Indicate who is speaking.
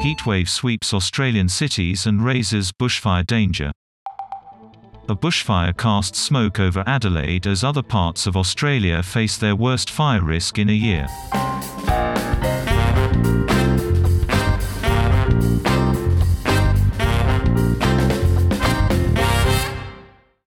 Speaker 1: Heatwave sweeps Australian cities and raises bushfire danger. A bushfire casts smoke over Adelaide as other parts of Australia face their worst fire risk in a year.